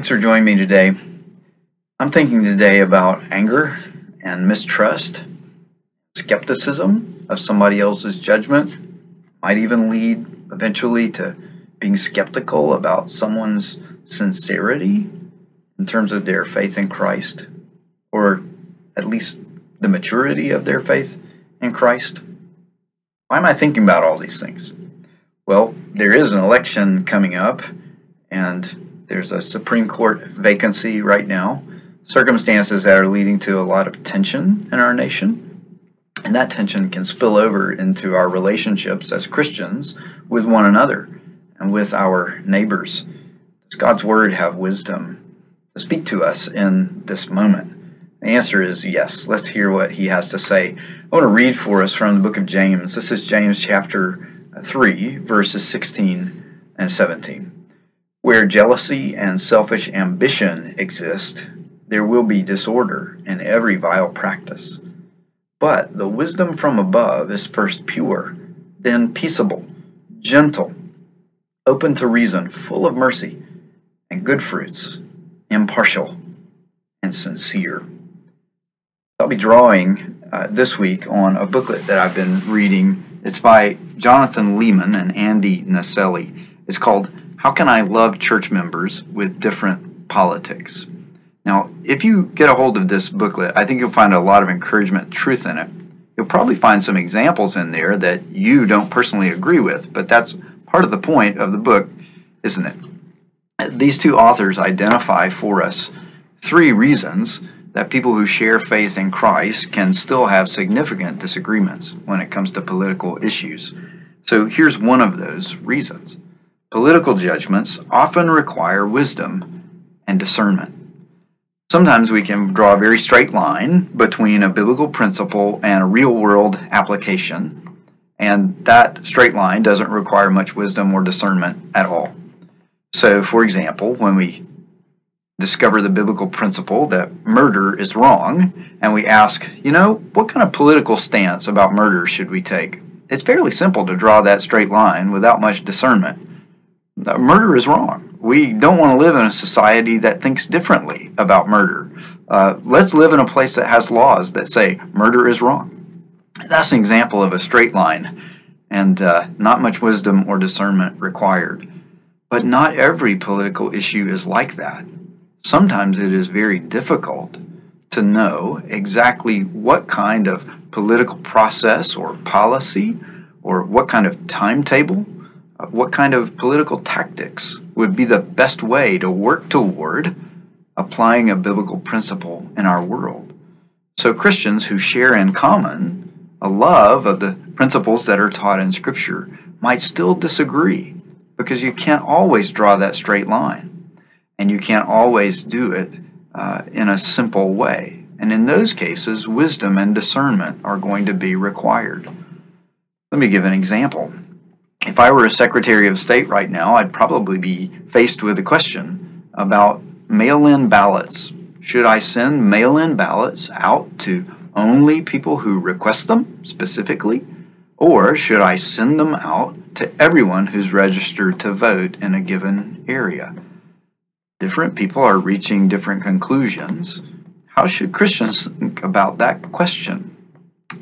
Thanks for joining me today. I'm thinking today about anger and mistrust, skepticism of somebody else's judgment, might even lead eventually to being skeptical about someone's sincerity in terms of their faith in Christ, or at least the maturity of their faith in Christ. Why am I thinking about all these things? Well, there is an election coming up, and there's a Supreme Court vacancy right now, circumstances that are leading to a lot of tension in our nation. And that tension can spill over into our relationships as Christians with one another and with our neighbors. Does God's Word have wisdom to speak to us in this moment? The answer is yes. Let's hear what he has to say. I want to read for us from the book of James. This is James chapter 3, verses 16 and 17. Where jealousy and selfish ambition exist, there will be disorder in every vile practice. But the wisdom from above is first pure, then peaceable, gentle, open to reason, full of mercy and good fruits, impartial and sincere. I'll be drawing uh, this week on a booklet that I've been reading. It's by Jonathan Leeman and Andy Naselli. It's called How Can I Love Church Members with Different Politics? Now, if you get a hold of this booklet, I think you'll find a lot of encouragement, truth in it. You'll probably find some examples in there that you don't personally agree with, but that's part of the point of the book, isn't it? These two authors identify for us three reasons that people who share faith in Christ can still have significant disagreements when it comes to political issues. So here's one of those reasons political judgments often require wisdom and discernment. Sometimes we can draw a very straight line between a biblical principle and a real world application, and that straight line doesn't require much wisdom or discernment at all. So, for example, when we discover the biblical principle that murder is wrong, and we ask, you know, what kind of political stance about murder should we take? It's fairly simple to draw that straight line without much discernment. Murder is wrong. We don't want to live in a society that thinks differently about murder. Uh, let's live in a place that has laws that say murder is wrong. That's an example of a straight line and uh, not much wisdom or discernment required. But not every political issue is like that sometimes it is very difficult to know exactly what kind of political process or policy or what kind of timetable, what kind of political tactics would be the best way to work toward applying a biblical principle in our world. So, Christians who share in common a love of the principles that are taught in Scripture might still disagree because you can't always draw that straight line and you can't always do it uh, in a simple way. And in those cases, wisdom and discernment are going to be required. Let me give an example. If I were a Secretary of State right now, I'd probably be faced with a question about mail in ballots. Should I send mail in ballots out to only people who request them specifically? Or should I send them out to everyone who's registered to vote in a given area? different people are reaching different conclusions. How should Christians think about that question?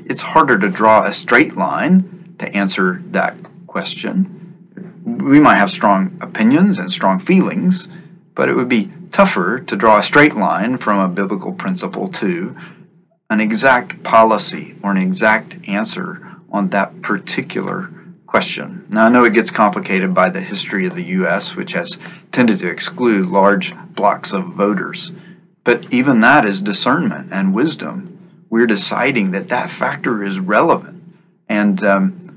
It's harder to draw a straight line to answer that question. We might have strong opinions and strong feelings, but it would be tougher to draw a straight line from a biblical principle to an exact policy or an exact answer on that particular question. Now, I know it gets complicated by the history of the U.S., which has tended to exclude large blocks of voters. But even that is discernment and wisdom. We're deciding that that factor is relevant. And um,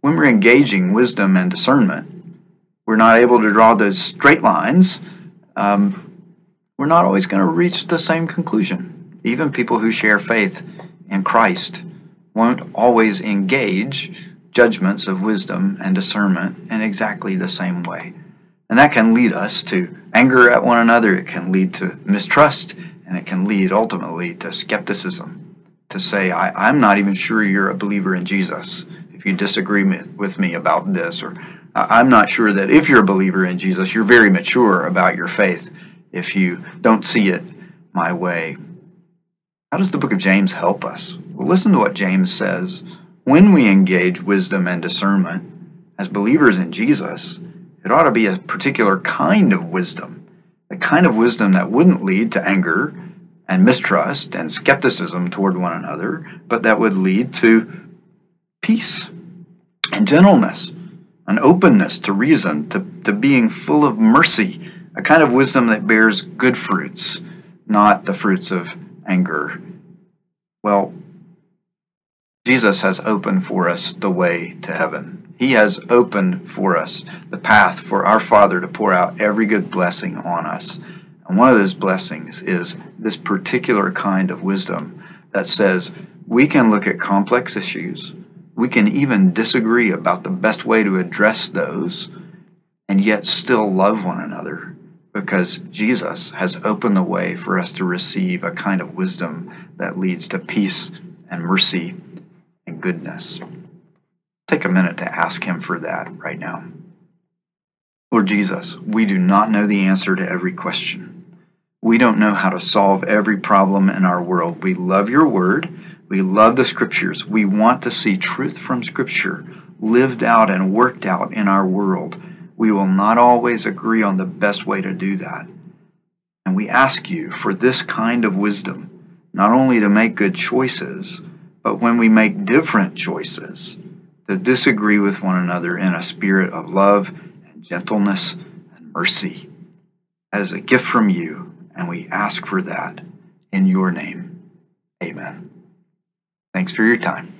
when we're engaging wisdom and discernment, we're not able to draw those straight lines. Um, we're not always going to reach the same conclusion. Even people who share faith in Christ won't always engage judgments of wisdom and discernment in exactly the same way. And that can lead us to anger at one another, it can lead to mistrust, and it can lead ultimately to skepticism. To say, I, am not even sure you're a believer in Jesus if you disagree with me about this, or I'm not sure that if you're a believer in Jesus, you're very mature about your faith if you don't see it my way. How does the book of James help us? Well, listen to what James says. When we engage wisdom and discernment as believers in Jesus, it ought to be a particular kind of wisdom, a kind of wisdom that wouldn't lead to anger and mistrust and skepticism toward one another, but that would lead to peace and gentleness, an openness to reason, to, to being full of mercy, a kind of wisdom that bears good fruits, not the fruits of anger. Well, Jesus has opened for us the way to heaven. He has opened for us the path for our Father to pour out every good blessing on us. And one of those blessings is this particular kind of wisdom that says we can look at complex issues we can even disagree about the best way to address those and yet still love one another because Jesus has opened the way for us to receive a kind of wisdom that leads to peace and mercy and goodness. Take a minute to ask Him for that right now. Lord Jesus, we do not know the answer to every question. We don't know how to solve every problem in our world. We love your word. We love the scriptures. We want to see truth from scripture lived out and worked out in our world. We will not always agree on the best way to do that. And we ask you for this kind of wisdom, not only to make good choices, but when we make different choices, to disagree with one another in a spirit of love and gentleness and mercy as a gift from you. And we ask for that in your name. Amen. Thanks for your time.